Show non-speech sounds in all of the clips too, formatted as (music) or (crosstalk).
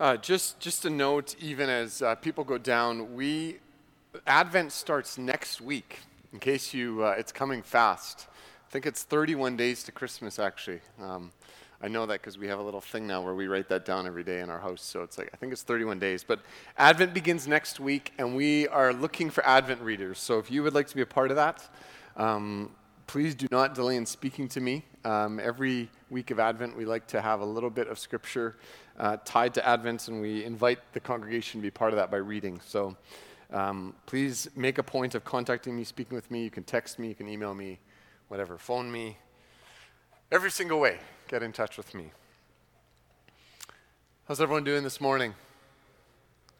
Uh, just, just a note, even as uh, people go down, we Advent starts next week. In case you, uh, it's coming fast. I think it's 31 days to Christmas, actually. Um, I know that because we have a little thing now where we write that down every day in our house. So it's like, I think it's 31 days. But Advent begins next week, and we are looking for Advent readers. So if you would like to be a part of that, um, please do not delay in speaking to me. Um, every week of Advent, we like to have a little bit of scripture uh, tied to Advent, and we invite the congregation to be part of that by reading. So um, please make a point of contacting me, speaking with me. You can text me, you can email me, whatever, phone me. Every single way, get in touch with me. How's everyone doing this morning?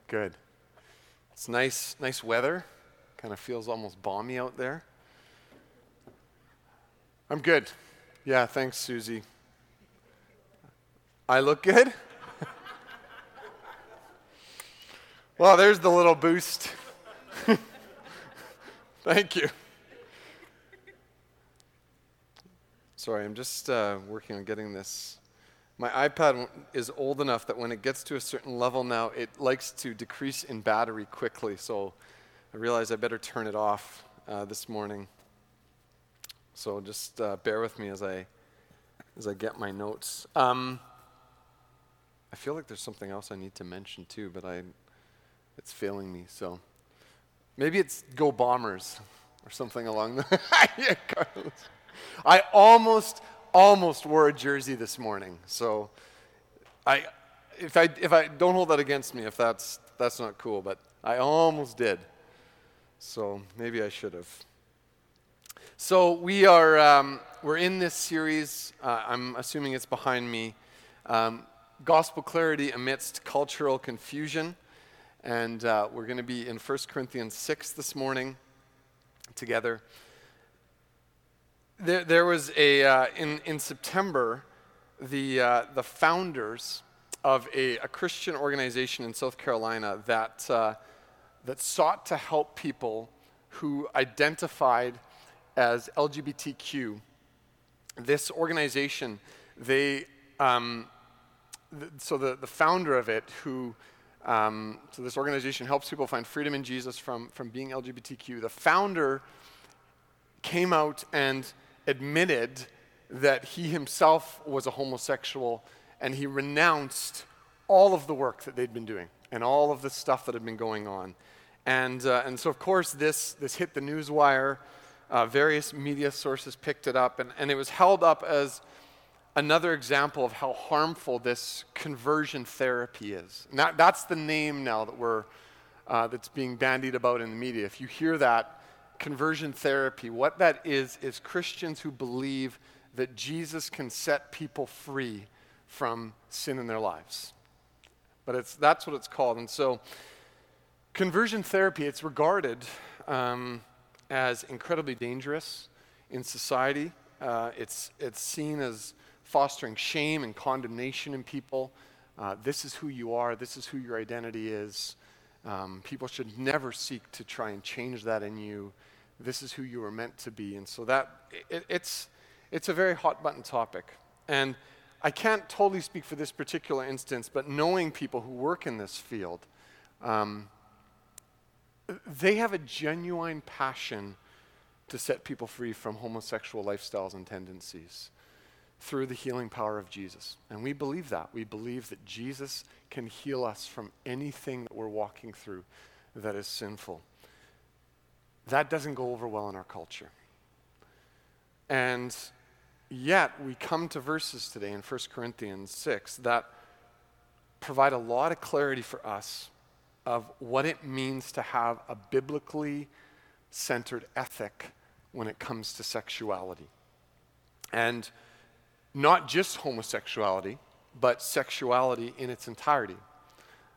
Good. It's nice, nice weather. Kind of feels almost balmy out there. I'm good. Yeah, thanks, Susie. I look good? (laughs) well, there's the little boost. (laughs) Thank you. Sorry, I'm just uh, working on getting this. My iPad is old enough that when it gets to a certain level now, it likes to decrease in battery quickly. So I realize I better turn it off uh, this morning. So just uh, bear with me as I as I get my notes. Um, I feel like there's something else I need to mention too, but I it's failing me. So maybe it's go Bombers or something along the. (laughs) yeah, Carlos. I almost almost wore a jersey this morning. So I if I if I don't hold that against me if that's that's not cool, but I almost did. So maybe I should have. So we are um, we're in this series. Uh, I'm assuming it's behind me. Um, Gospel clarity amidst cultural confusion, and uh, we're going to be in 1 Corinthians 6 this morning together. There, there was a uh, in in September, the uh, the founders of a, a, Christian organization in South Carolina that uh, that sought to help people who identified as LGBTQ, this organization, they, um, th- so the, the founder of it, who, um, so this organization helps people find freedom in Jesus from, from being LGBTQ, the founder came out and admitted that he himself was a homosexual and he renounced all of the work that they'd been doing and all of the stuff that had been going on. And, uh, and so, of course, this, this hit the news wire. Uh, various media sources picked it up, and, and it was held up as another example of how harmful this conversion therapy is. And that, that's the name now that we're, uh, that's being bandied about in the media. If you hear that, conversion therapy, what that is, is Christians who believe that Jesus can set people free from sin in their lives. But it's, that's what it's called. And so, conversion therapy, it's regarded. Um, as incredibly dangerous in society. Uh, it's, it's seen as fostering shame and condemnation in people. Uh, this is who you are, this is who your identity is. Um, people should never seek to try and change that in you. This is who you were meant to be. And so that, it, it's, it's a very hot button topic. And I can't totally speak for this particular instance, but knowing people who work in this field, um, they have a genuine passion to set people free from homosexual lifestyles and tendencies through the healing power of Jesus. And we believe that. We believe that Jesus can heal us from anything that we're walking through that is sinful. That doesn't go over well in our culture. And yet, we come to verses today in 1 Corinthians 6 that provide a lot of clarity for us of what it means to have a biblically centered ethic when it comes to sexuality. And not just homosexuality, but sexuality in its entirety.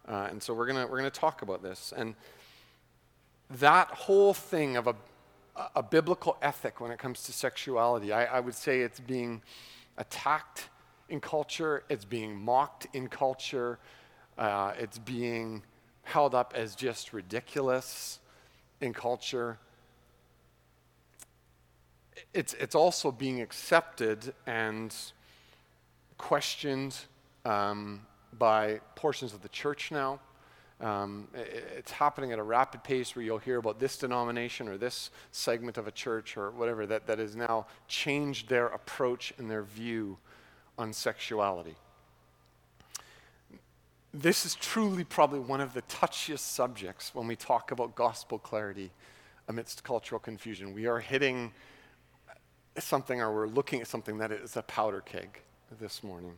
Uh, and so we're going we're gonna talk about this. And that whole thing of a, a biblical ethic when it comes to sexuality, I, I would say it's being attacked in culture, it's being mocked in culture, uh, it's being held up as just ridiculous in culture. It's, it's also being accepted and questioned um, by portions of the church now. Um, it's happening at a rapid pace where you'll hear about this denomination or this segment of a church or whatever that, that has now changed their approach and their view on sexuality. This is truly probably one of the touchiest subjects when we talk about gospel clarity amidst cultural confusion. We are hitting something or we're looking at something that is a powder keg this morning.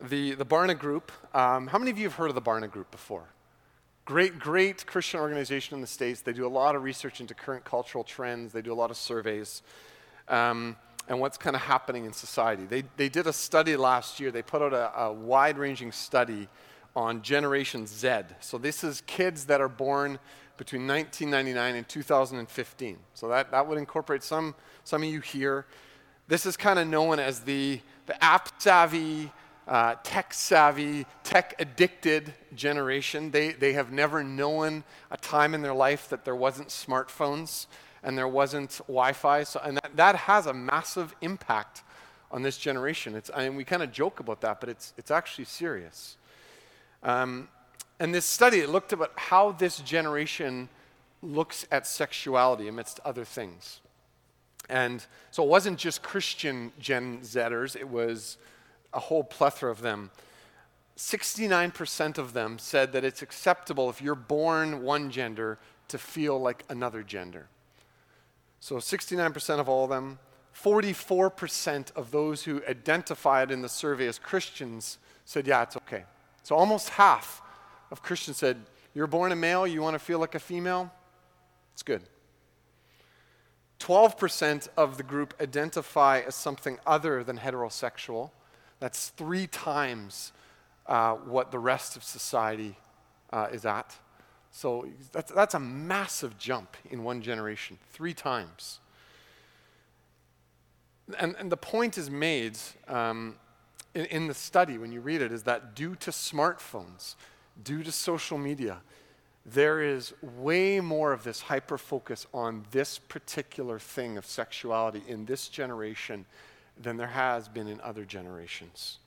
The, the Barna Group, um, how many of you have heard of the Barna Group before? Great, great Christian organization in the States. They do a lot of research into current cultural trends, they do a lot of surveys, um, and what's kind of happening in society. They, they did a study last year, they put out a, a wide ranging study on Generation Z. So this is kids that are born between 1999 and 2015. So that, that would incorporate some, some of you here. This is kind of known as the, the app savvy, uh, tech savvy, tech addicted generation. They, they have never known a time in their life that there wasn't smartphones and there wasn't Wi Fi. So, and that, that has a massive impact on this generation. It's, I mean, we kind of joke about that, but it's, it's actually serious. Um, and this study it looked at how this generation looks at sexuality amidst other things. And so it wasn't just Christian Gen Zers, it was a whole plethora of them. 69% of them said that it's acceptable if you're born one gender to feel like another gender. So 69% of all of them. 44% of those who identified in the survey as Christians said, yeah, it's okay. So almost half of Christians said, you're born a male, you want to feel like a female? It's good. 12% of the group identify as something other than heterosexual. That's three times uh, what the rest of society uh, is at. So that's, that's a massive jump in one generation, three times. And, and the point is made um, in, in the study when you read it is that due to smartphones, due to social media, there is way more of this hyper focus on this particular thing of sexuality in this generation than there has been in other generations.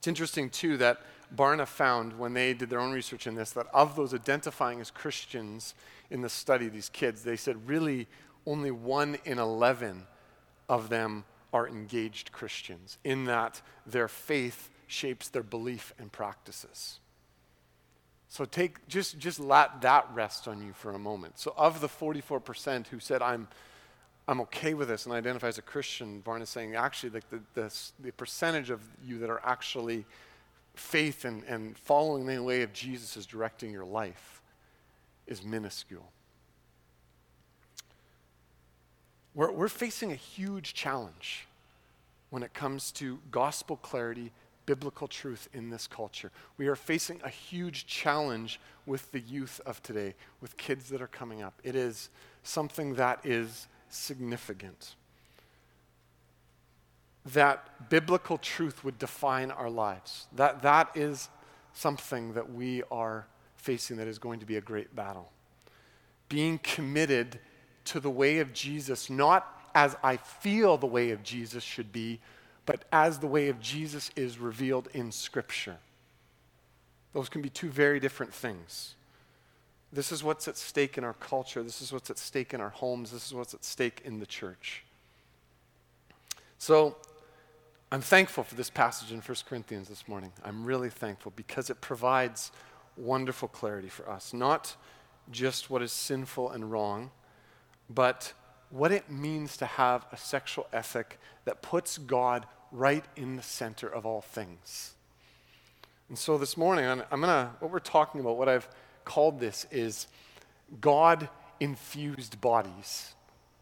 It's interesting, too, that Barna found when they did their own research in this that of those identifying as Christians in the study, these kids, they said really only one in 11 of them are engaged Christians, in that their faith shapes their belief and practices. So take just just let that rest on you for a moment. So of the 44% who said I'm I'm okay with this and I identify as a Christian, Barna is saying actually like the, the, the percentage of you that are actually faith and, and following the way of Jesus is directing your life is minuscule. We're, we're facing a huge challenge when it comes to gospel clarity, biblical truth in this culture. We are facing a huge challenge with the youth of today, with kids that are coming up. It is something that is significant. That biblical truth would define our lives. That, that is something that we are facing that is going to be a great battle. Being committed to the way of Jesus, not as I feel the way of Jesus should be, but as the way of Jesus is revealed in Scripture. Those can be two very different things. This is what's at stake in our culture. This is what's at stake in our homes. This is what's at stake in the church. So, I'm thankful for this passage in 1 Corinthians this morning. I'm really thankful because it provides wonderful clarity for us. Not just what is sinful and wrong, but what it means to have a sexual ethic that puts God right in the center of all things. And so this morning, I'm, I'm going to, what we're talking about, what I've called this is God infused bodies.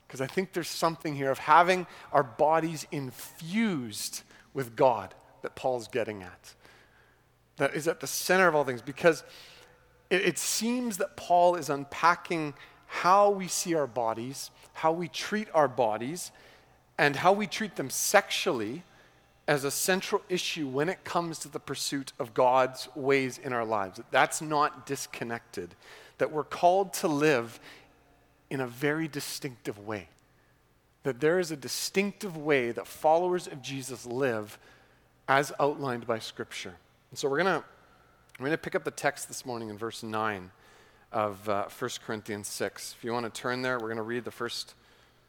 Because I think there's something here of having our bodies infused with God that Paul's getting at. That is at the center of all things. Because it, it seems that Paul is unpacking how we see our bodies, how we treat our bodies, and how we treat them sexually as a central issue when it comes to the pursuit of God's ways in our lives. That's not disconnected. That we're called to live in a very distinctive way. That there is a distinctive way that followers of Jesus live as outlined by Scripture. And so we're going to we're going to pick up the text this morning in verse 9 of uh, 1 Corinthians 6. If you want to turn there, we're going to read the first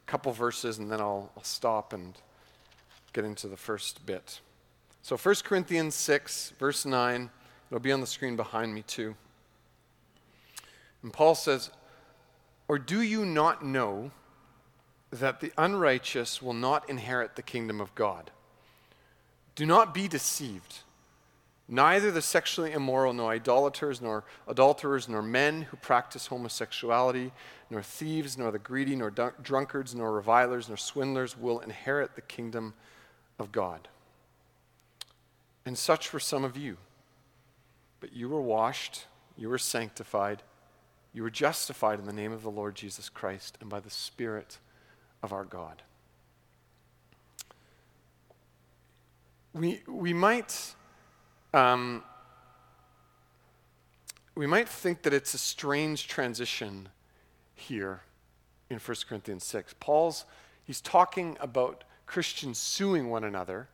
couple verses and then I'll, I'll stop and get into the first bit. So 1 Corinthians 6, verse 9, it'll be on the screen behind me too. And Paul says, Or do you not know that the unrighteous will not inherit the kingdom of God? Do not be deceived. Neither the sexually immoral, nor idolaters, nor adulterers, nor men who practice homosexuality, nor thieves, nor the greedy, nor drunkards, nor revilers, nor swindlers will inherit the kingdom of God. And such were some of you. But you were washed, you were sanctified, you were justified in the name of the Lord Jesus Christ and by the Spirit of our God. We, we might um, we might think that it's a strange transition here in 1 Corinthians 6. Paul's, he's talking about Christians suing one another,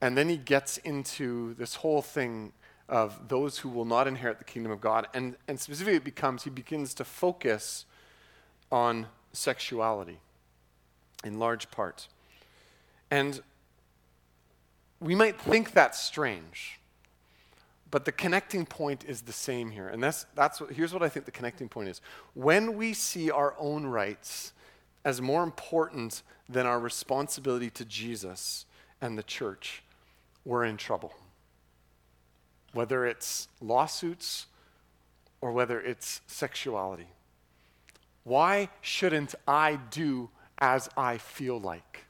and then he gets into this whole thing of those who will not inherit the kingdom of God. And, and specifically, it becomes, he begins to focus on sexuality in large part. And we might think that's strange, but the connecting point is the same here. And that's, that's what, here's what I think the connecting point is. When we see our own rights as more important than our responsibility to Jesus and the church, we're in trouble. Whether it's lawsuits or whether it's sexuality. Why shouldn't I do as I feel like?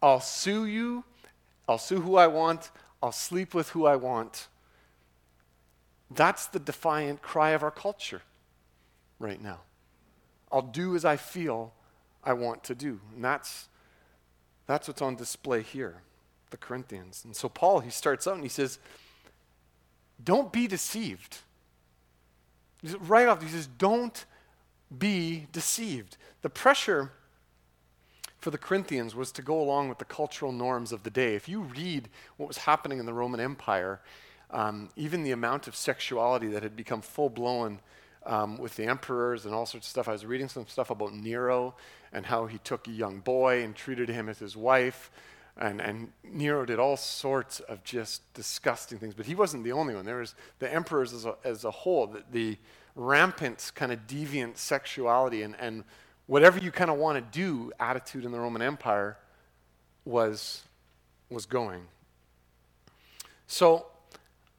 I'll sue you. I'll sue who I want. I'll sleep with who I want. That's the defiant cry of our culture right now. I'll do as I feel I want to do. And that's, that's what's on display here, the Corinthians. And so Paul, he starts out and he says, Don't be deceived. Right off, he says, Don't be deceived. The pressure for the Corinthians was to go along with the cultural norms of the day. If you read what was happening in the Roman Empire, um, even the amount of sexuality that had become full blown um, with the emperors and all sorts of stuff. I was reading some stuff about Nero and how he took a young boy and treated him as his wife. And, and Nero did all sorts of just disgusting things, but he wasn't the only one. There was the emperors as a, as a whole, the, the rampant kind of deviant sexuality and, and whatever you kind of want to do attitude in the Roman Empire was, was going. So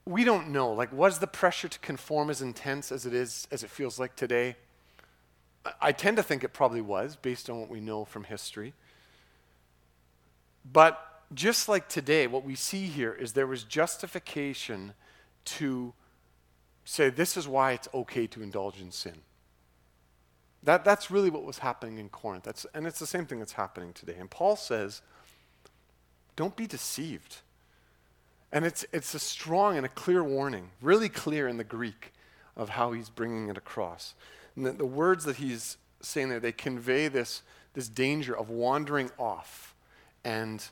we don't know. Like, was the pressure to conform as intense as it is, as it feels like today? I, tend to think it probably was, based on what we know from history. But just like today, what we see here is there was justification to say this is why it's okay to indulge in sin. That, that's really what was happening in Corinth. That's, and it's the same thing that's happening today. And Paul says, don't be deceived. And it's, it's a strong and a clear warning, really clear in the Greek of how he's bringing it across. And the, the words that he's saying there, they convey this, this danger of wandering off and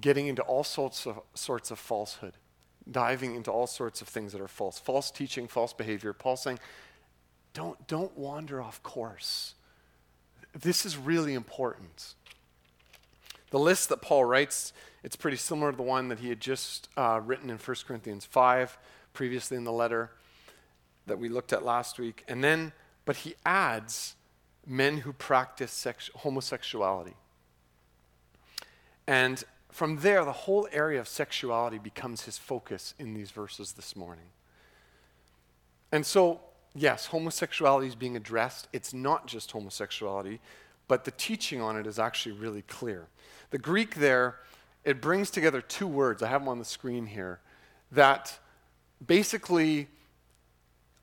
getting into all sorts of, sorts of falsehood, diving into all sorts of things that are false, false teaching, false behavior. Paul saying, don't, don't wander off course. This is really important. The list that Paul writes, it's pretty similar to the one that he had just uh, written in 1 Corinthians 5, previously in the letter that we looked at last week. And then, but he adds men who practice sex- homosexuality. And from there, the whole area of sexuality becomes his focus in these verses this morning. And so yes, homosexuality is being addressed. It's not just homosexuality, but the teaching on it is actually really clear. The Greek there, it brings together two words, I have them on the screen here, that basically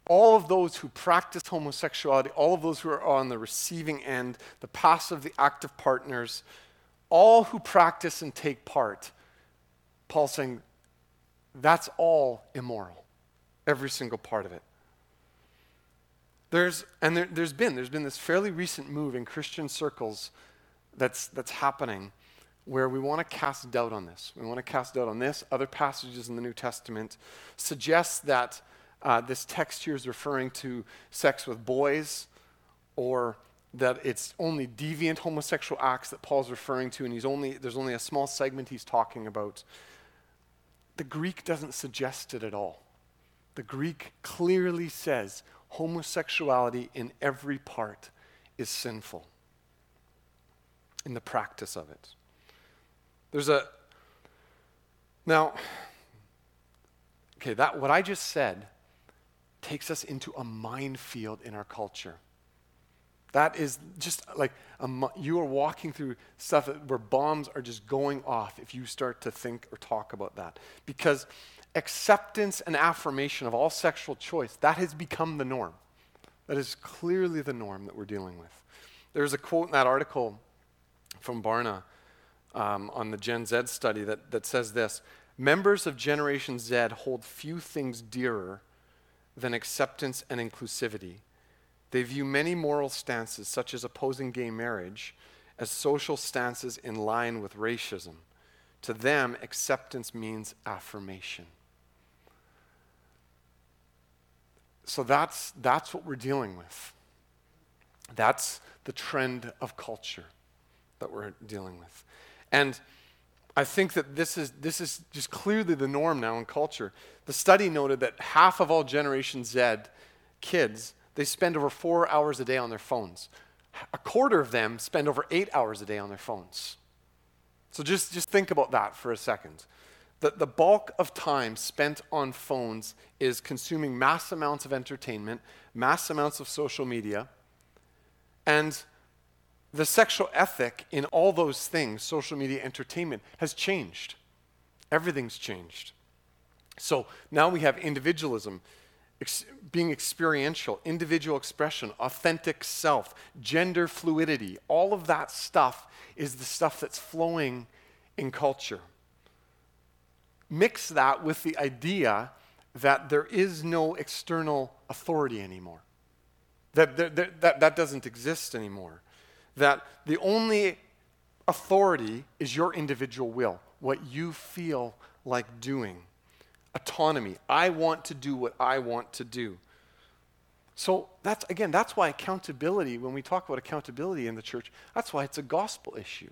all of those who practice homosexuality, all of those who are on the receiving end, the passive, the active partners, all who practice and take part, Paul's saying that's all immoral, every single part of it. There's, and there, has been, there's been this fairly recent move in Christian circles that's, that's happening where we want to cast doubt on this. We want to cast doubt on this. Other passages in the New Testament suggest that uh, this text here is referring to sex with boys or that it's only deviant homosexual acts that Paul's referring to, and he's only, there's only a small segment he's talking about. The Greek doesn't suggest it at all. The Greek clearly says homosexuality in every part is sinful in the practice of it. There's a now okay, that what I just said takes us into a minefield in our culture. That is just like a, you are walking through stuff where bombs are just going off if you start to think or talk about that. Because acceptance and affirmation of all sexual choice, that has become the norm. That is clearly the norm that we're dealing with. There's a quote in that article from Barna um, on the Gen Z study that, that says this Members of Generation Z hold few things dearer than acceptance and inclusivity. They view many moral stances, such as opposing gay marriage, as social stances in line with racism. To them, acceptance means affirmation. So that's, that's what we're dealing with. That's the trend of culture that we're dealing with. And I think that this is, this is just clearly the norm now in culture. The study noted that half of all Generation Z kids, they spend over four hours a day on their phones. A quarter of them spend over eight hours a day on their phones. So just, just think about that for a second. The, the bulk of time spent on phones is consuming mass amounts of entertainment, mass amounts of social media, and the sexual ethic in all those things, social media, entertainment, has changed. Everything's changed. So now we have individualism, ex- being experiential, individual expression, authentic self, gender fluidity. All of that stuff is the stuff that's flowing in culture. Mix that with the idea that there is no external authority anymore, that, that, that, that doesn't exist anymore, that the only authority is your individual will, what you feel like doing autonomy. I want to do what I want to do. So that's again, that's why accountability, when we talk about accountability in the church, that's why it's a gospel issue.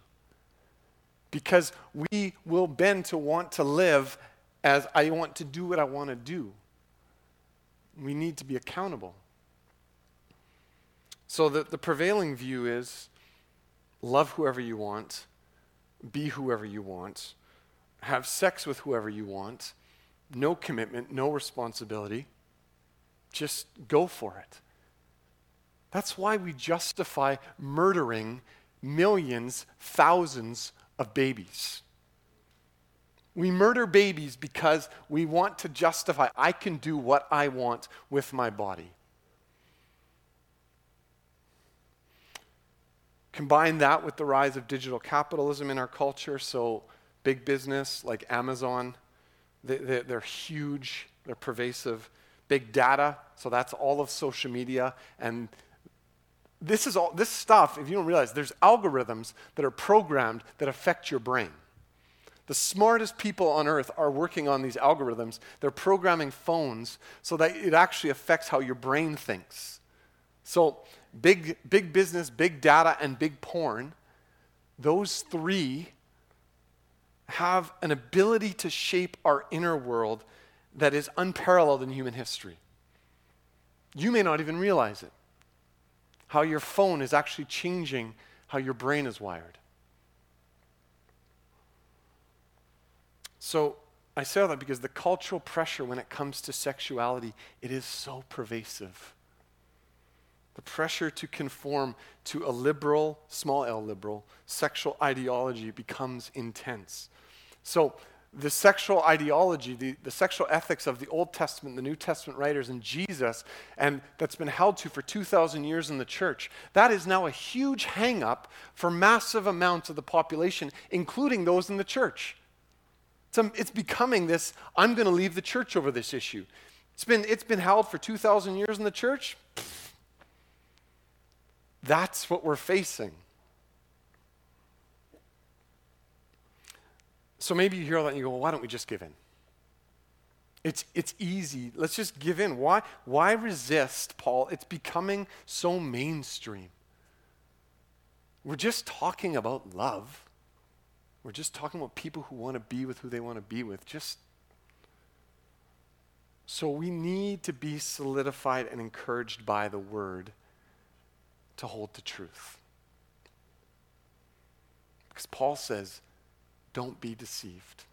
Because we will bend to want to live as I want to do what I want to do. We need to be accountable. So the, the prevailing view is love whoever you want, be whoever you want, have sex with whoever you want, no commitment, no responsibility. Just go for it. That's why we justify murdering millions, thousands of babies. We murder babies because we want to justify, I can do what I want with my body. Combine that with the rise of digital capitalism in our culture, so big business like Amazon they, are huge, they're pervasive. Big data, so that's all of social media. And this is all this stuff, if you don't realize, there's algorithms that are programmed that affect your brain. The smartest people on earth are working on these algorithms. They're programming phones so that it actually affects how your brain thinks. So, big, big business, big data, and big porn, those three have an ability to shape our inner world that is unparalleled in human history. You may not even realize it. How your phone is actually changing how your brain is wired. So, I say all that because the cultural pressure when it comes to sexuality, it is so pervasive. The pressure to conform to a liberal, small l liberal, sexual ideology becomes intense. So, the sexual ideology, the, the sexual ethics of the Old Testament, the New Testament writers, and Jesus, and that's been held to for 2,000 years in the church, that is now a huge hangup for massive amounts of the population, including those in the church. It's, um, it's becoming this I'm going to leave the church over this issue. It's been, it's been held for 2,000 years in the church. That's what we're facing. So maybe you hear all that and you go, well, why don't we just give in? It's, it's easy. Let's just give in. Why, why resist, Paul? It's becoming so mainstream. We're just talking about love. We're just talking about people who want to be with who they want to be with. Just so we need to be solidified and encouraged by the word to hold to truth. Because Paul says, don't be deceived.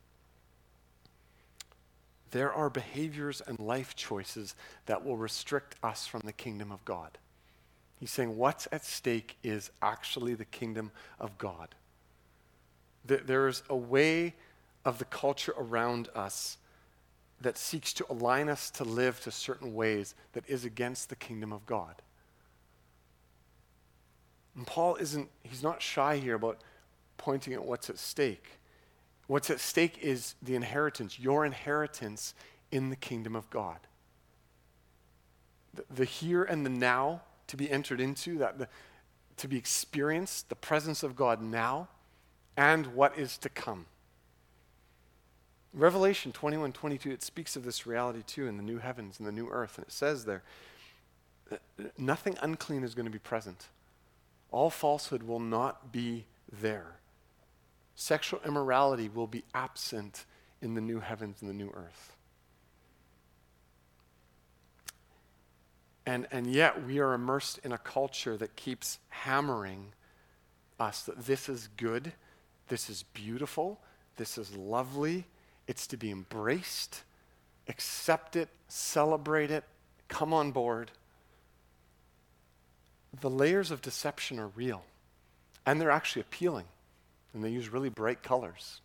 There are behaviors and life choices that will restrict us from the kingdom of God. He's saying what's at stake is actually the kingdom of God. There's a way of the culture around us that seeks to align us to live to certain ways that is against the kingdom of God. And Paul isn't, he's not shy here about pointing at what's at stake. What's at stake is the inheritance, your inheritance in the kingdom of God. The, the here and the now to be entered into, that the, to be experienced, the presence of God now, and what is to come. Revelation 21 22, it speaks of this reality too in the new heavens and the new earth. And it says there, nothing unclean is going to be present. All falsehood will not be there. Sexual immorality will be absent in the new heavens and the new earth. And, and yet, we are immersed in a culture that keeps hammering us that this is good, this is beautiful, this is lovely, it's to be embraced, accept it, celebrate it, come on board. The layers of deception are real, and they're actually appealing, and they use really bright colors.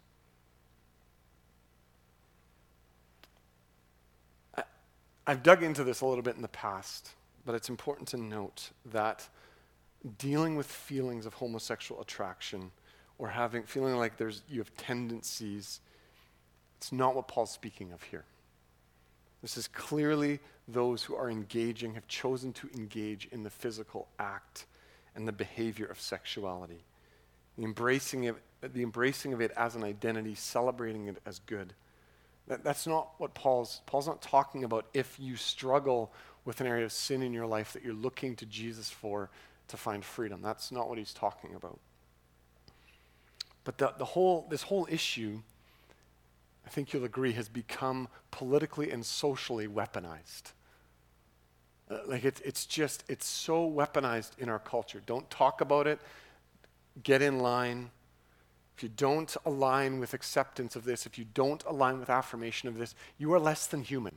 I've dug into this a little bit in the past, but it's important to note that dealing with feelings of homosexual attraction or having feeling like there's you have tendencies it's not what Paul's speaking of here. This is clearly those who are engaging have chosen to engage in the physical act and the behavior of sexuality. The embracing of, the embracing of it as an identity, celebrating it as good. That, that's not what Paul's, Paul's not talking about if you struggle with an area of sin in your life that you're looking to Jesus for to find freedom. That's not what he's talking about. But the, the whole, this whole issue, I think you'll agree, has become politically and socially weaponized. Uh, like it's, it's just, it's so weaponized in our culture. Don't talk about it, get in line. If you don't align with acceptance of this, if you don't align with affirmation of this, you are less than human.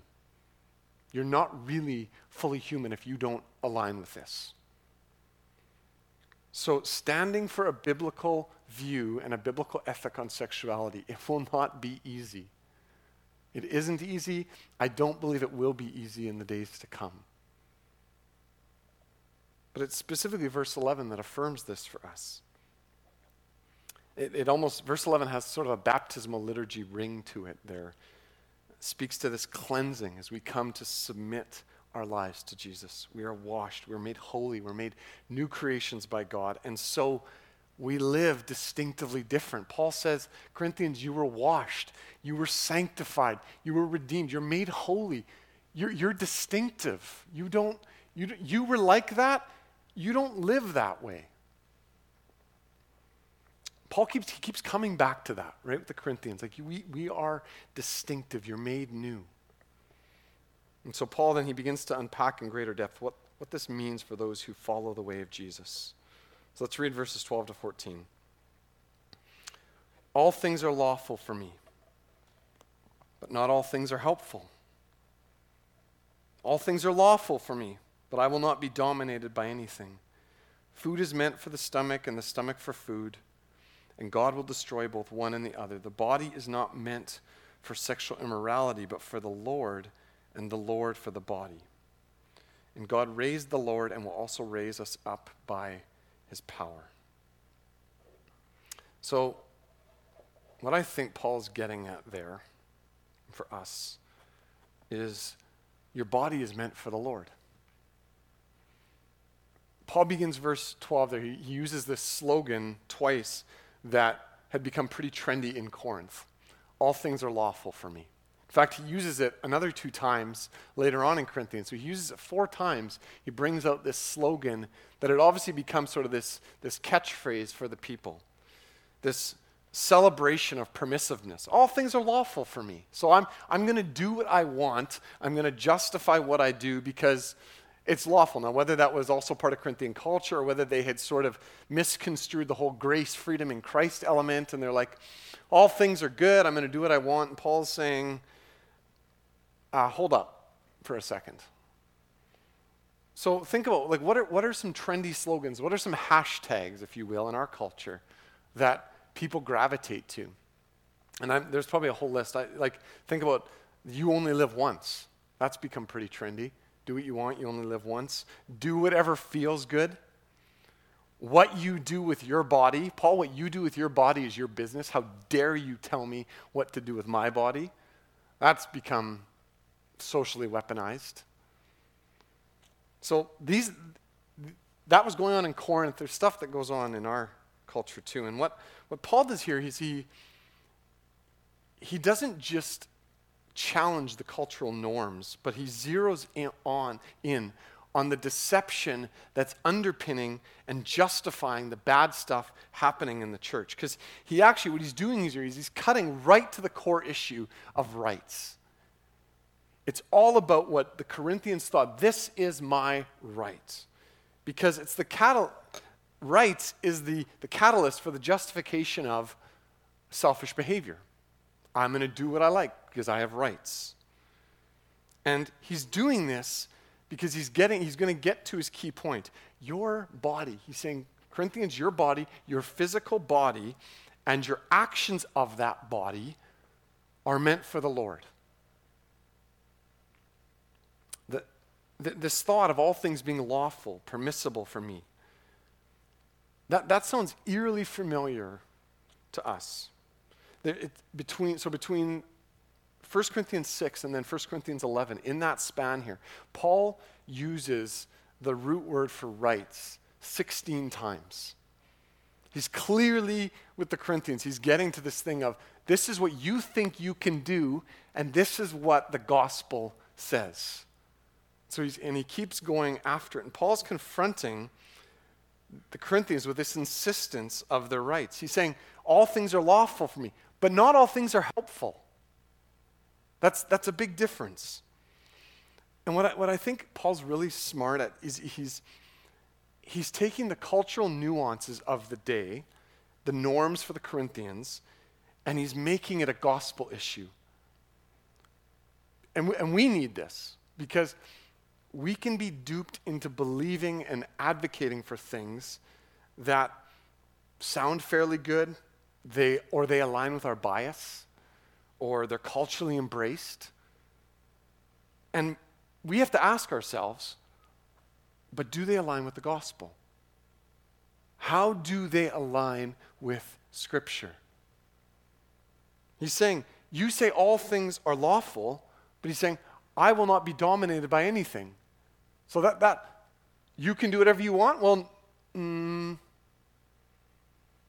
You're not really fully human if you don't align with this. So, standing for a biblical view and a biblical ethic on sexuality, it will not be easy. It isn't easy. I don't believe it will be easy in the days to come. But it's specifically verse 11 that affirms this for us. It, it, almost, verse 11 has sort of a baptismal liturgy ring to it there. It speaks to this cleansing as we come to submit our lives to Jesus. We are washed, we're made holy, we're made new creations by God. And so we live distinctively different. Paul says, Corinthians, you were washed, you were sanctified, you were redeemed, you're made holy. You're, you're distinctive. You don't, you, you were like that, you don't live that way. Paul keeps, he keeps coming back to that, right, with the Corinthians. Like, we, we are distinctive. You're made new. And so, Paul then he begins to unpack in greater depth what, what this means for those who follow the way of Jesus. So, let's read verses 12 to 14. All things are lawful for me, but not all things are helpful. All things are lawful for me, but I will not be dominated by anything. Food is meant for the stomach, and the stomach for food and God will destroy both one and the other. The body is not meant for sexual immorality, but for the Lord, and the Lord for the body. And God raised the Lord and will also raise us up by his power. So, what I think Paul's getting at there for us is your body is meant for the Lord. Paul begins verse 12 there. He, uses this slogan twice that had become pretty trendy in Corinth. all things are lawful for me. In fact, he uses it another two times later on in Corinthians. So he uses it four times. He brings out this slogan that it obviously becomes sort of this, this catchphrase for the people. This celebration of permissiveness. All things are lawful for me. So I'm, I'm going to do what I want. I'm going to justify what I do because it's lawful. Now, whether that was also part of Corinthian culture or whether they had sort of misconstrued the whole grace, freedom in Christ element and they're like, all things are good. I'm going to do what I want. And Paul's saying, uh, hold up for a second. So think about like what are what are some trendy slogans? What are some hashtags, if you will, in our culture that people gravitate to? And I'm, there's probably a whole list. I, like think about you only live once. That's become pretty trendy. Do what you want. You only live once. Do whatever feels good. What you do with your body, Paul, what you do with your body is your business. How dare you tell me what to do with my body? That's become socially weaponized. So these that was going on in Corinth. There's stuff that goes on in our culture too. And what, what Paul does here is he he doesn't just challenge the cultural norms, but he zeroes in on in on the deception that's underpinning and justifying the bad stuff happening in the church. Because he actually, what he's doing here is he's cutting right to the core issue of rights. It's all about what the Corinthians thought this is my right. Because it's the catal- rights is the, the catalyst for the justification of selfish behavior. I'm going to do what I like because I have rights. And he's doing this because he's getting he's going to get to his key point. Your body, he's saying, Corinthians, your body, your physical body, and your actions of that body are meant for the Lord. Th- this thought of all things being lawful, permissible for me, that, that sounds eerily familiar to us. It, between, so between 1 Corinthians 6 and then 1 Corinthians 11, in that span here, Paul uses the root word for rights 16 times. He's clearly, with the Corinthians, he's getting to this thing of this is what you think you can do, and this is what the gospel says. So he's, and he keeps going after it. And Paul's confronting the Corinthians with this insistence of their rights. He's saying, All things are lawful for me, but not all things are helpful. That's, that's a big difference. And what I, what I think Paul's really smart at is he's, he's taking the cultural nuances of the day, the norms for the Corinthians, and he's making it a gospel issue. And we, and we need this because we can be duped into believing and advocating for things that sound fairly good, they, or they align with our bias, or they're culturally embraced. And we have to ask ourselves, but do they align with the gospel? How do they align with Scripture? He's saying, You say all things are lawful, but he's saying, I will not be dominated by anything. So that, that you can do whatever you want? Well, mm,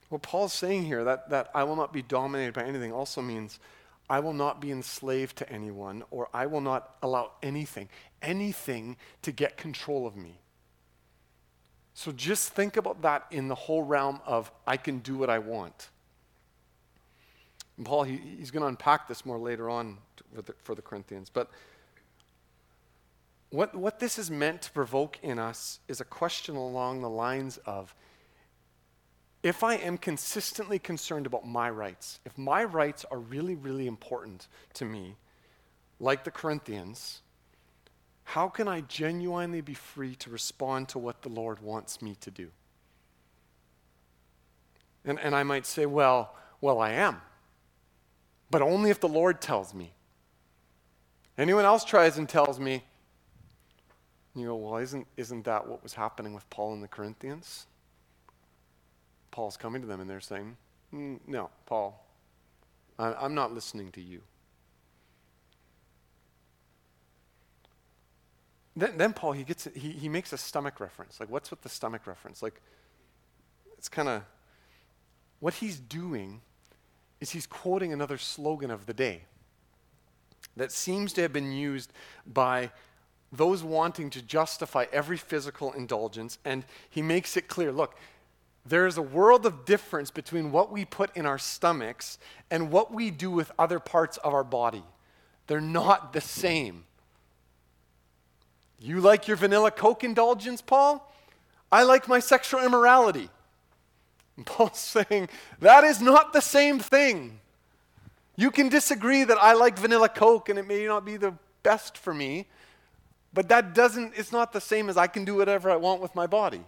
what Paul's saying here, that, that I will not be dominated by anything, also means I will not be enslaved to anyone, or I will not allow anything, anything to get control of me. So just think about that in the whole realm of I can do what I want. And Paul, he, he's going to unpack this more later on for the, for the Corinthians. But what, what this is meant to provoke in us is a question along the lines of if I am consistently concerned about my rights, if my rights are really, really important to me, like the Corinthians, how can I genuinely be free to respond to what the Lord wants me to do? And, and I might say, well, well, I am. But only if the Lord tells me. Anyone else tries and tells me, you go, well, isn't, isn't that what was happening with Paul and the Corinthians? Paul's coming to them and they're saying, mm, no, Paul, I, I'm not listening to you. Then, then Paul, he, gets, he, he makes a stomach reference. Like, what's with the stomach reference? Like, it's kind of what he's doing is he's quoting another slogan of the day that seems to have been used by those wanting to justify every physical indulgence. And he makes it clear look, there is a world of difference between what we put in our stomachs and what we do with other parts of our body. They're not the same. You like your vanilla Coke indulgence, Paul? I like my sexual immorality. (laughs) Paul's saying that is not the same thing. You can disagree that I like vanilla Coke and it may not be the best for me, but that doesn't, it's not the same as I can do whatever I want with my body.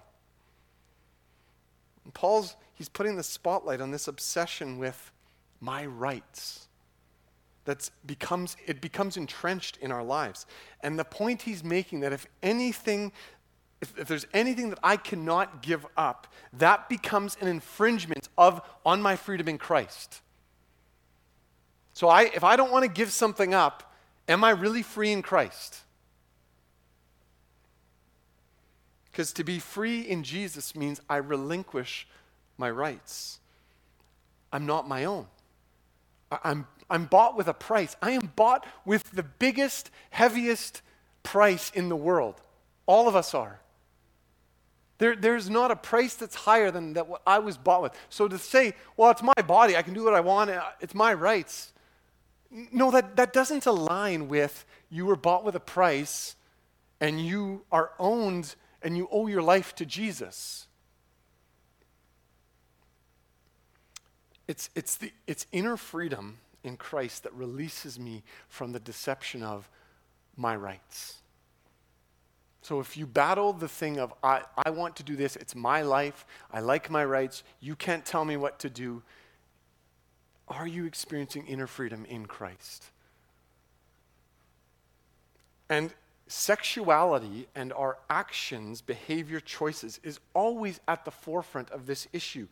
And Paul's, he's putting the spotlight on this obsession with my rights. That becomes, it becomes entrenched in our lives. And the point he's making that if anything if, if, there's anything that I cannot give up, that becomes an infringement of on my freedom in Christ. So I, if I don't want to give something up, am I really free in Christ? Because to be free in Jesus means I relinquish my rights. I'm not my own. I'm, I'm bought with a price. I am bought with the biggest, heaviest price in the world. All of us are. There, there's not a price that's higher than that what I was bought with. So to say, well, it's my body, I can do what I want, uh, it's my rights, no, that, that doesn't align with you were bought with a price and you are owned and you owe your life to Jesus. It's, it's, the, it's inner freedom in Christ that releases me from the deception of my rights. So if you battle the thing of, I, I want to do this, it's my life, I like my rights, you can't tell me what to do, are you experiencing inner freedom in Christ? And sexuality and our actions, behavior, choices is always at the forefront of this issue.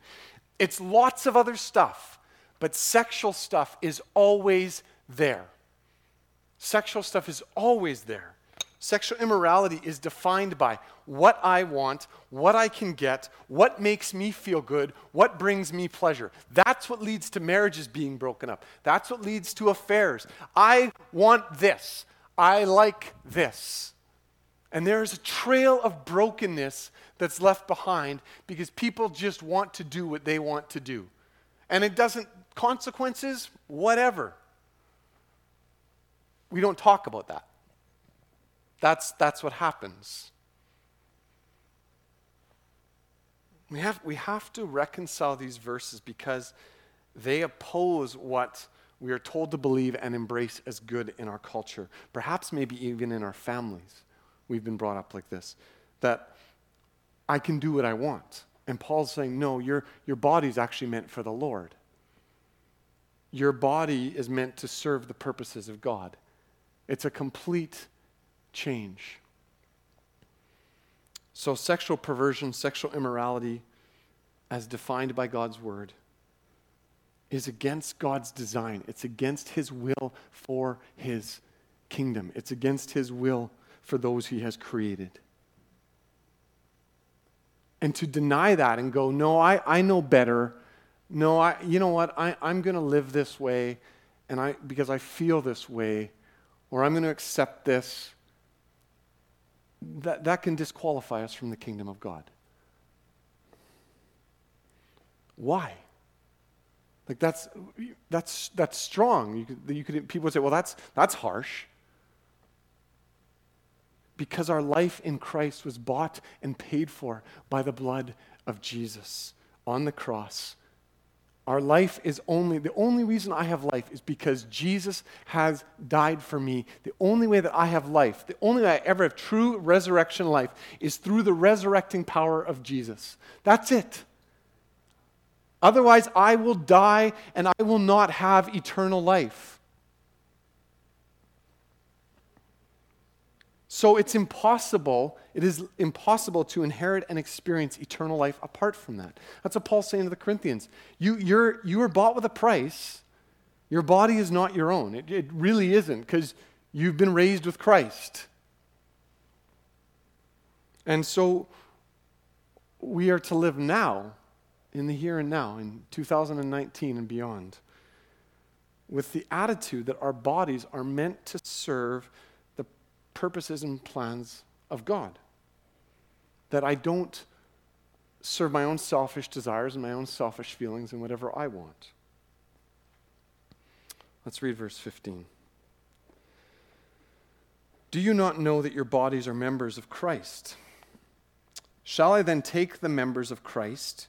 It's lots of other stuff, but sexual stuff is always there. Sexual stuff is always there. Sexual immorality is defined by what I want, what I can get, what makes me feel good, what brings me pleasure. That's what leads to marriages being broken up. That's what leads to affairs. I want this. I like this. And there's a trail of brokenness that's left behind because people just want to do what they want to do. And it doesn't, consequences, whatever. We don't talk about that. That's, that's what happens. We have, we have to reconcile these verses because they oppose what we are told to believe and embrace as good in our culture. Perhaps, maybe even in our families, we've been brought up like this that I can do what I want. And Paul's saying, no, your, your body is actually meant for the Lord. Your body is meant to serve the purposes of God. It's a complete change. So, sexual perversion, sexual immorality, as defined by God's word, is against God's design. It's against his will for his kingdom, it's against his will for those he has created. And to deny that and go, no, I, I know better. No, I, you know what? I, I'm going to live this way and I, because I feel this way, or I'm going to accept this that, that can disqualify us from the kingdom of God. Why? Like that's that's that's strong. You could, you could people would say, well, that's that's harsh. Because our life in Christ was bought and paid for by the blood of Jesus on the cross our life is only, the only reason I have life is because Jesus has died for me. The only way that I have life, the only way I ever have true resurrection life is through the resurrecting power of Jesus. That's it. Otherwise, I will die and I will not have eternal life. So it's impossible, it is impossible to inherit and experience eternal life apart from that. That's what Paul's saying to the Corinthians. You, you're, you were bought with a price. Your body is not your own. It, it really isn't because you've been raised with Christ. And so we are to live now, in the here and now, in 2019 and beyond, with the attitude that our bodies are meant to serve the purposes and plans of God. That I don't serve my own selfish desires and my own selfish feelings and whatever I want. Let's read verse 15. Do you not know that your bodies are members of Christ? Shall I then take the members of Christ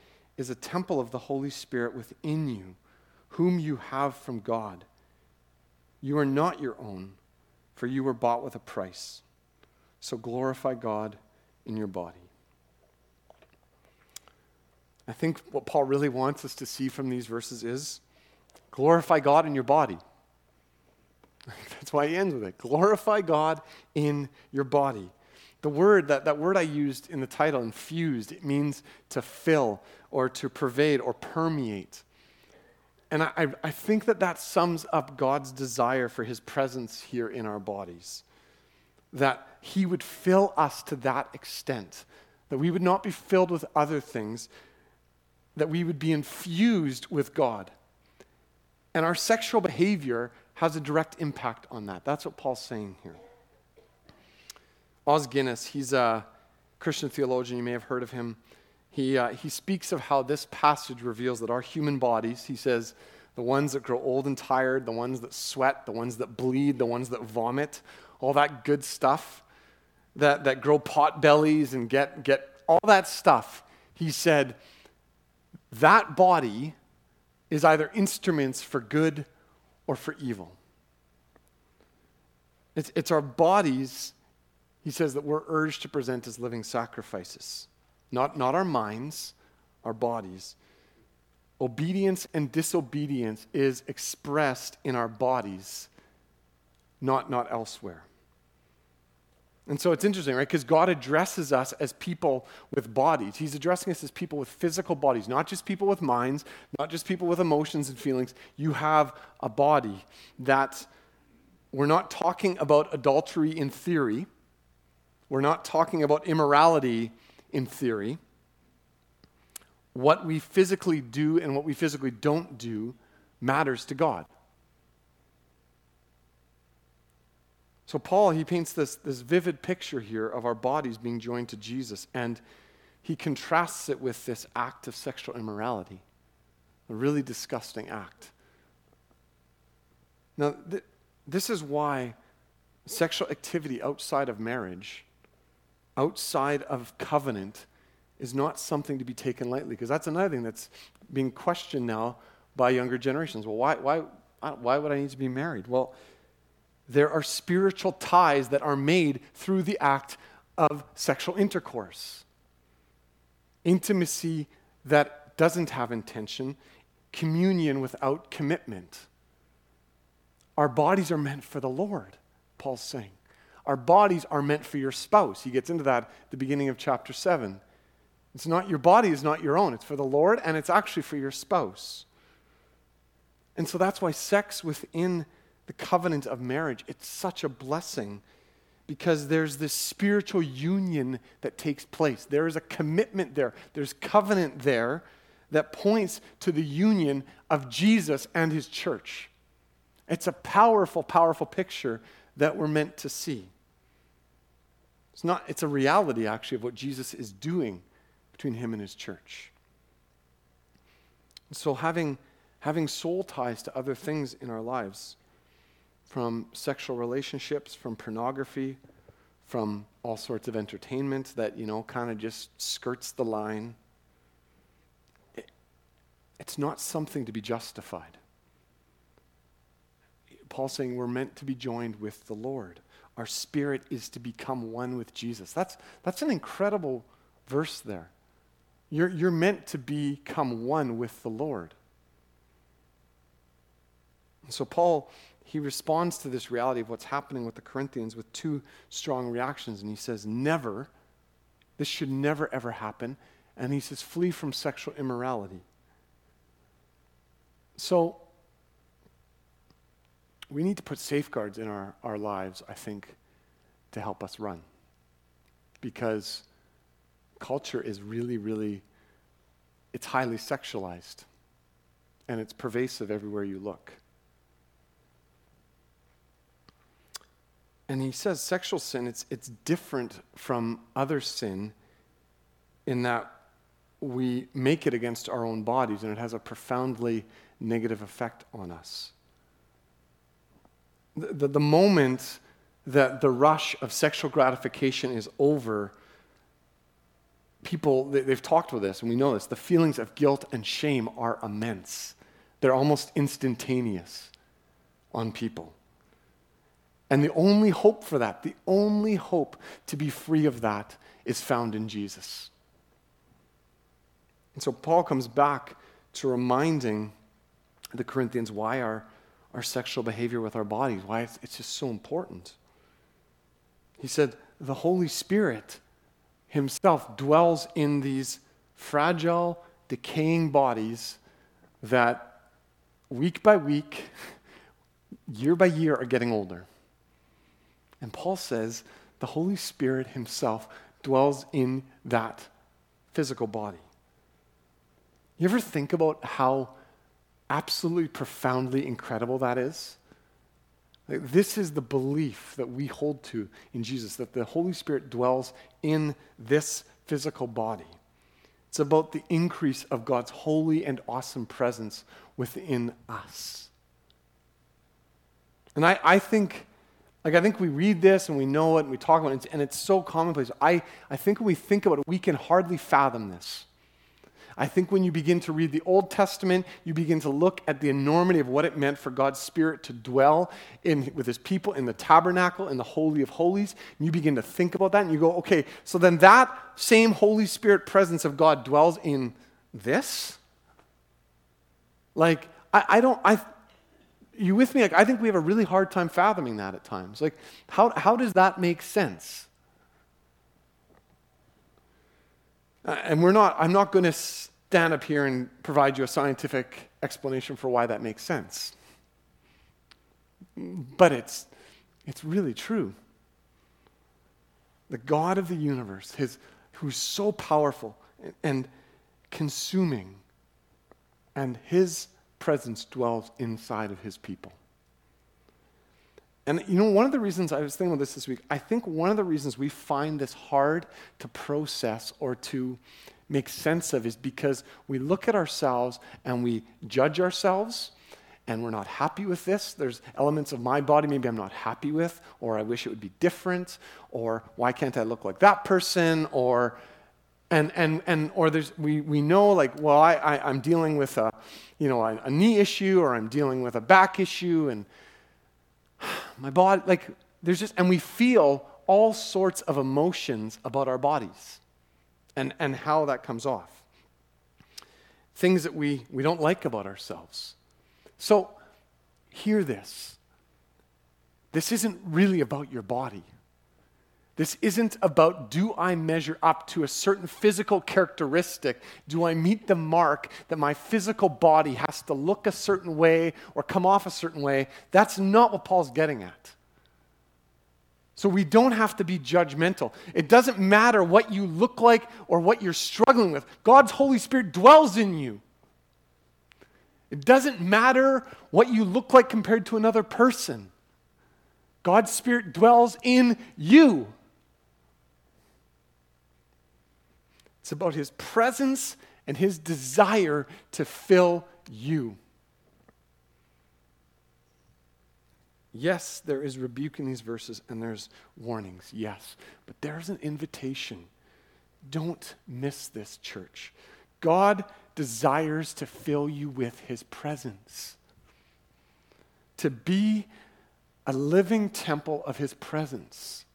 is a temple of the Holy Spirit within you, whom you have from God? You are not your own, for you were bought with a price. So glorify God in your body. I think what Paul really wants us to see from these verses is glorify God in your body. (laughs) That's why he ends with it. Glorify God in your body. The word, that, that word I used in the title, infused, it means to fill or to pervade or permeate. And I, I think that that sums up God's desire for his presence here in our bodies. That he would fill us to that extent, that we would not be filled with other things, that we would be infused with God. And our sexual behavior has a direct impact on that. That's what Paul's saying here. Os Guinness, he's a Christian theologian, you may have heard of him. He, uh, he speaks of how this passage reveals that our human bodies, he says, the ones that grow old and tired, the ones that sweat, the ones that bleed, the ones that vomit, all that good stuff, that, that grow pot bellies and get, get all that stuff, he said, that body is either instruments for good or for evil. It's, it's our bodies, he says, that we're urged to present as living sacrifices. Not, not our minds, our bodies. Obedience and disobedience is expressed in our bodies, not, not elsewhere. And so it's interesting, right? Because God addresses us as people with bodies. He's addressing us as people with physical bodies, not just people with minds, not just people with emotions and feelings. You have a body that we're not talking about adultery in theory. We're not talking about immorality in theory. What we physically do and what we physically don't do matters to God. So, Paul, he paints this, this vivid picture here of our bodies being joined to Jesus, and he contrasts it with this act of sexual immorality, a really disgusting act. Now, th- this is why sexual activity outside of marriage, outside of covenant, is not something to be taken lightly, because that's another thing that's being questioned now by younger generations. Well, why, why, why would I need to be married? Well, there are spiritual ties that are made through the act of sexual intercourse. Intimacy that doesn't have intention, communion without commitment. Our bodies are meant for the Lord, Paul's saying. Our bodies are meant for your spouse. He gets into that at the beginning of chapter 7. It's not your body is not your own. It's for the Lord and it's actually for your spouse. And so that's why sex within the covenant of marriage, it's such a blessing because there's this spiritual union that takes place. There is a commitment there, there's covenant there that points to the union of Jesus and his church. It's a powerful, powerful picture that we're meant to see. It's not, it's a reality actually of what Jesus is doing between him and his church. So having having soul ties to other things in our lives from sexual relationships, from pornography, from all sorts of entertainment that, you know, kind of just skirts the line. It, it's not something to be justified. Paul's saying we're meant to be joined with the Lord. Our spirit is to become one with Jesus. That's, that's an incredible verse there. You're, you're meant to become one with the Lord. And So, Paul, he responds to this reality of what's happening with the Corinthians with two strong reactions. And he says, Never, this should never, ever happen. And he says, Flee from sexual immorality. So, we need to put safeguards in our, our lives, I think, to help us run. Because culture is really, really, it's highly sexualized. And it's pervasive everywhere you look. And he says sexual sin, it's, it's different from other sin in that we make it against our own bodies and it has a profoundly negative effect on us. The, the, moment that the rush of sexual gratification is over, people, they, they've talked with this, and we know this, the feelings of guilt and shame are immense. They're almost instantaneous on people. And the only hope for that, the only hope to be free of that, is found in Jesus. And so Paul comes back to reminding the Corinthians why our, our sexual behavior with our bodies, why it's, it's just so important. He said, The Holy Spirit Himself dwells in these fragile, decaying bodies that week by week, year by year are getting older. And Paul says the Holy Spirit himself dwells in that physical body. You ever think about how absolutely profoundly incredible that is? This is the belief that we hold to in Jesus that the Holy Spirit dwells in this physical body. It's about the increase of God's holy and awesome presence within us. And I, I think like, I think we read this and we know it and we talk about it, and it's so commonplace. I, I think when we think about it, we can hardly fathom this. I think when you begin to read the Old Testament, you begin to look at the enormity of what it meant for God's Spirit to dwell in, with his people in the tabernacle, in the Holy of Holies. And you begin to think about that and you go, okay, so then that same Holy Spirit presence of God dwells in this? Like, I, I don't, I, you with me? Like, I think we have a really hard time fathoming that at times. Like, how, how does that make sense? Uh, Uh, and we're not, I'm not going to stand up here and provide you a scientific explanation for why that makes sense. But it's, it's really true. The God of the universe, his, who's so powerful and, and consuming, and his presence dwells inside of his people. And you know, one of the reasons I was thinking about this this week, I think one of the reasons we find this hard to process or to make sense of is because we look at ourselves and we judge ourselves and we're not happy with this. There's elements of my body maybe I'm not happy with, or I wish it would be different, or why can't I look like that person, or and and and or there's we we know like well I, I am dealing with a you know, a, a knee issue or I'm dealing with a back issue and my body, like, there's just, and we feel all sorts of emotions about our bodies and, and how that comes off. Things that we, we don't like about ourselves. So, hear this. This isn't really about your body. This isn't about do I measure up to a certain physical characteristic? Do I meet the mark that my physical body has to look a certain way or come off a certain way? That's not what Paul's getting at. So we don't have to be judgmental. It doesn't matter what you look like or what you're struggling with. God's Holy Spirit dwells in you. It doesn't matter what you look like compared to another person. God's Spirit dwells in you. It's about his presence and his desire to fill you. Yes, there is rebuke in these verses and there's warnings, yes. But there's an invitation. Don't miss this, church. God desires to fill you with his presence, to be a living temple of his presence.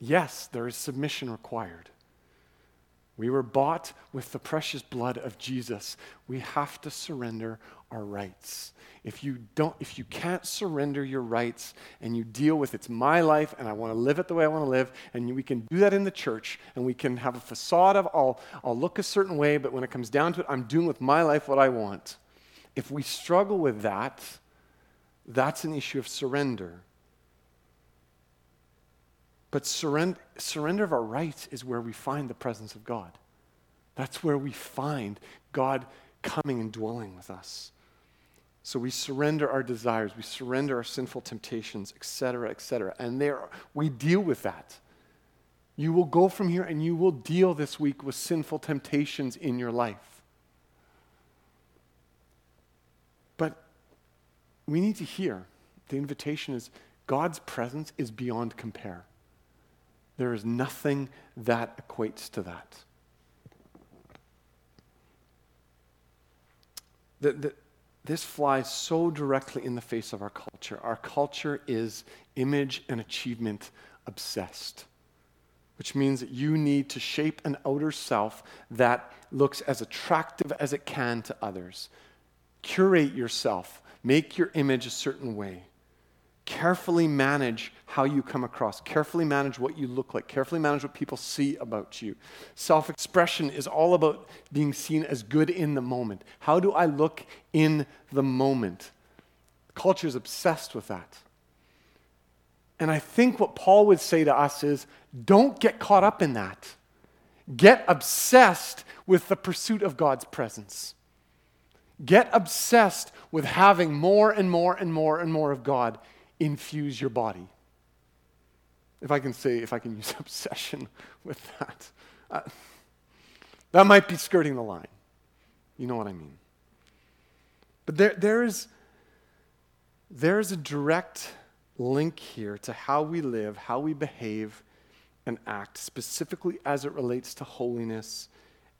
Yes, there is submission required. We were bought with the precious blood of Jesus. We have to surrender our rights. If you don't if you can't surrender your rights and you deal with it's my life and I want to live it the way I want to live and we can do that in the church and we can have a facade of I'll I'll look a certain way but when it comes down to it I'm doing with my life what I want. If we struggle with that, that's an issue of surrender. But surrender, surrender of our rights is where we find the presence of God. That's where we find God coming and dwelling with us. So we surrender our desires, we surrender our sinful temptations, etc., etc. And there we deal with that. You will go from here and you will deal this week with sinful temptations in your life. But we need to hear the invitation is God's presence is beyond compare. There is nothing that equates to that. The, the, this flies so directly in the face of our culture. Our culture is image and achievement obsessed, which means that you need to shape an outer self that looks as attractive as it can to others. Curate yourself, make your image a certain way carefully manage how you come across, carefully manage what you look like, carefully manage what people see about you. Self expression is all about being seen as good in the moment. How do I look in the moment? Culture is obsessed with that. And I think what Paul would say to us is don't get caught up in that. Get obsessed with the pursuit of God's presence. Get obsessed with having more and more and more and more of God infuse your body. If I can say, if I can (laughs) use obsession with that, uh, that might be skirting the line. You know what I mean? But there, there, is, there is a direct link here to how we live, how we behave and act, specifically as it relates to holiness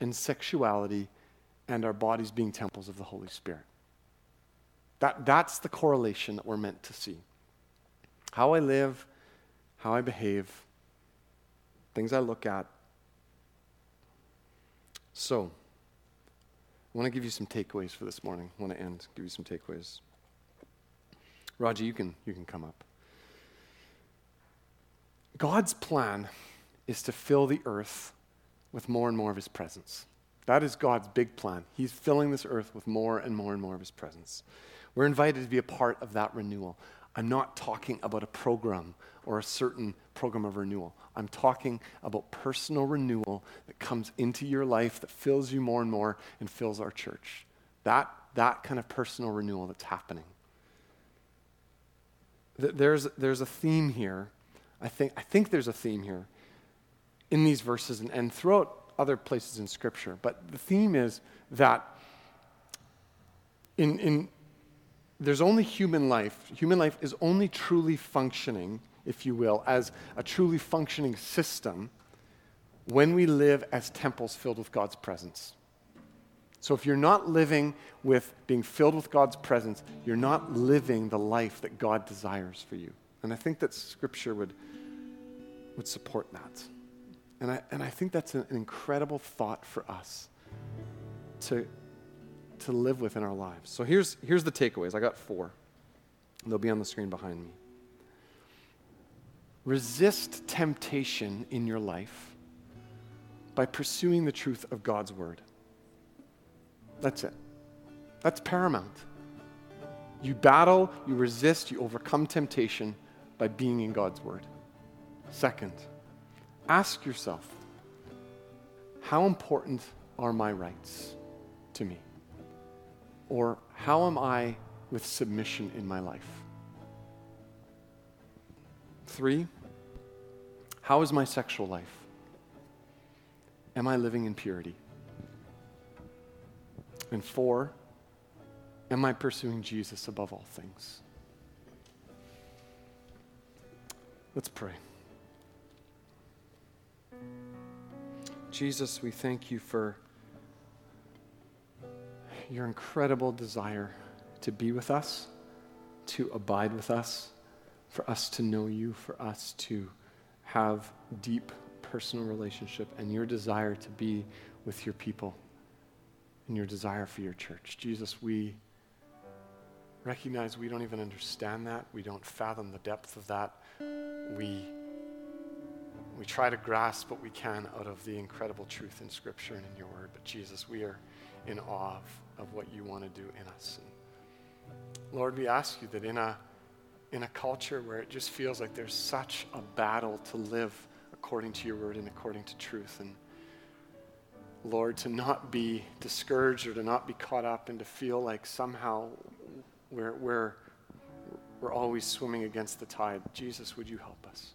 and sexuality and our bodies being temples of the Holy Spirit. That, that's the correlation that we're meant to see. How I live, how I behave, things I look at. So, I want to give you some takeaways for this morning. I want to end, give you some takeaways. Raji, you can, you can come up. God's plan is to fill the earth with more and more of his presence. That is God's big plan. He's filling this earth with more and more and more of his presence. We're invited to be a part of that renewal. I'm not talking about a program or a certain program of renewal. I'm talking about personal renewal that comes into your life that fills you more and more and fills our church. That, that kind of personal renewal that's happening. There's, there's a theme here. I think, I think there's a theme here in these verses and, and throughout other places in Scripture. But the theme is that in, in, there's only human life. Human life is only truly functioning, if you will, as a truly functioning system when we live as temples filled with God's presence. So if you're not living with being filled with God's presence, you're not living the life that God desires for you. And I think that Scripture would, would support that. And I, and I think that's an, incredible thought for us to, to live with in our lives. So here's, here's the takeaways. I got four. They'll be on the screen behind me. Resist temptation in your life by pursuing the truth of God's word. That's it. That's paramount. You battle, you resist, you overcome temptation by being in God's word. Second, ask yourself how important are my rights to me? Or how am I with submission in my life? Three, how is my sexual life? Am I living in purity? And four, am I pursuing Jesus above all things? Let's pray. Jesus, we thank you for your incredible desire to be with us, to abide with us, for us to know you, for us to have deep personal relationship and your desire to be with your people and your desire for your church. Jesus, we recognize we don't even understand that. We don't fathom the depth of that. We, we try to grasp what we can out of the incredible truth in Scripture and in your word. But Jesus, we are in awe of, of what you want to do in us. And Lord, we ask you that in a, in a culture where it just feels like there's such a battle to live according to your word and according to truth, and Lord, to not be discouraged or to not be caught up and to feel like somehow we're, we're, we're always swimming against the tide. Jesus, would you help us?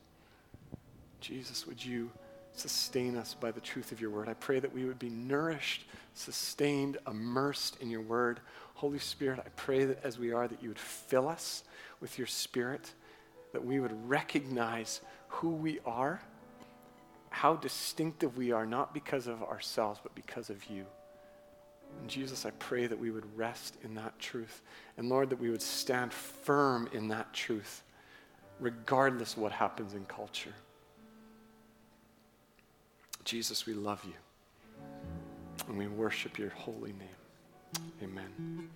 Jesus, would you sustain us by the truth of your word? I pray that we would be nourished, sustained, immersed in your word. Holy Spirit, I pray that as we are, that you would fill us with your spirit, that we would recognize who we are, how distinctive we are, not because of ourselves, but because of you. And Jesus, I pray that we would rest in that truth. And Lord, that we would stand firm in that truth, regardless what happens in culture. Jesus, we love you. And we worship your holy name. Amen.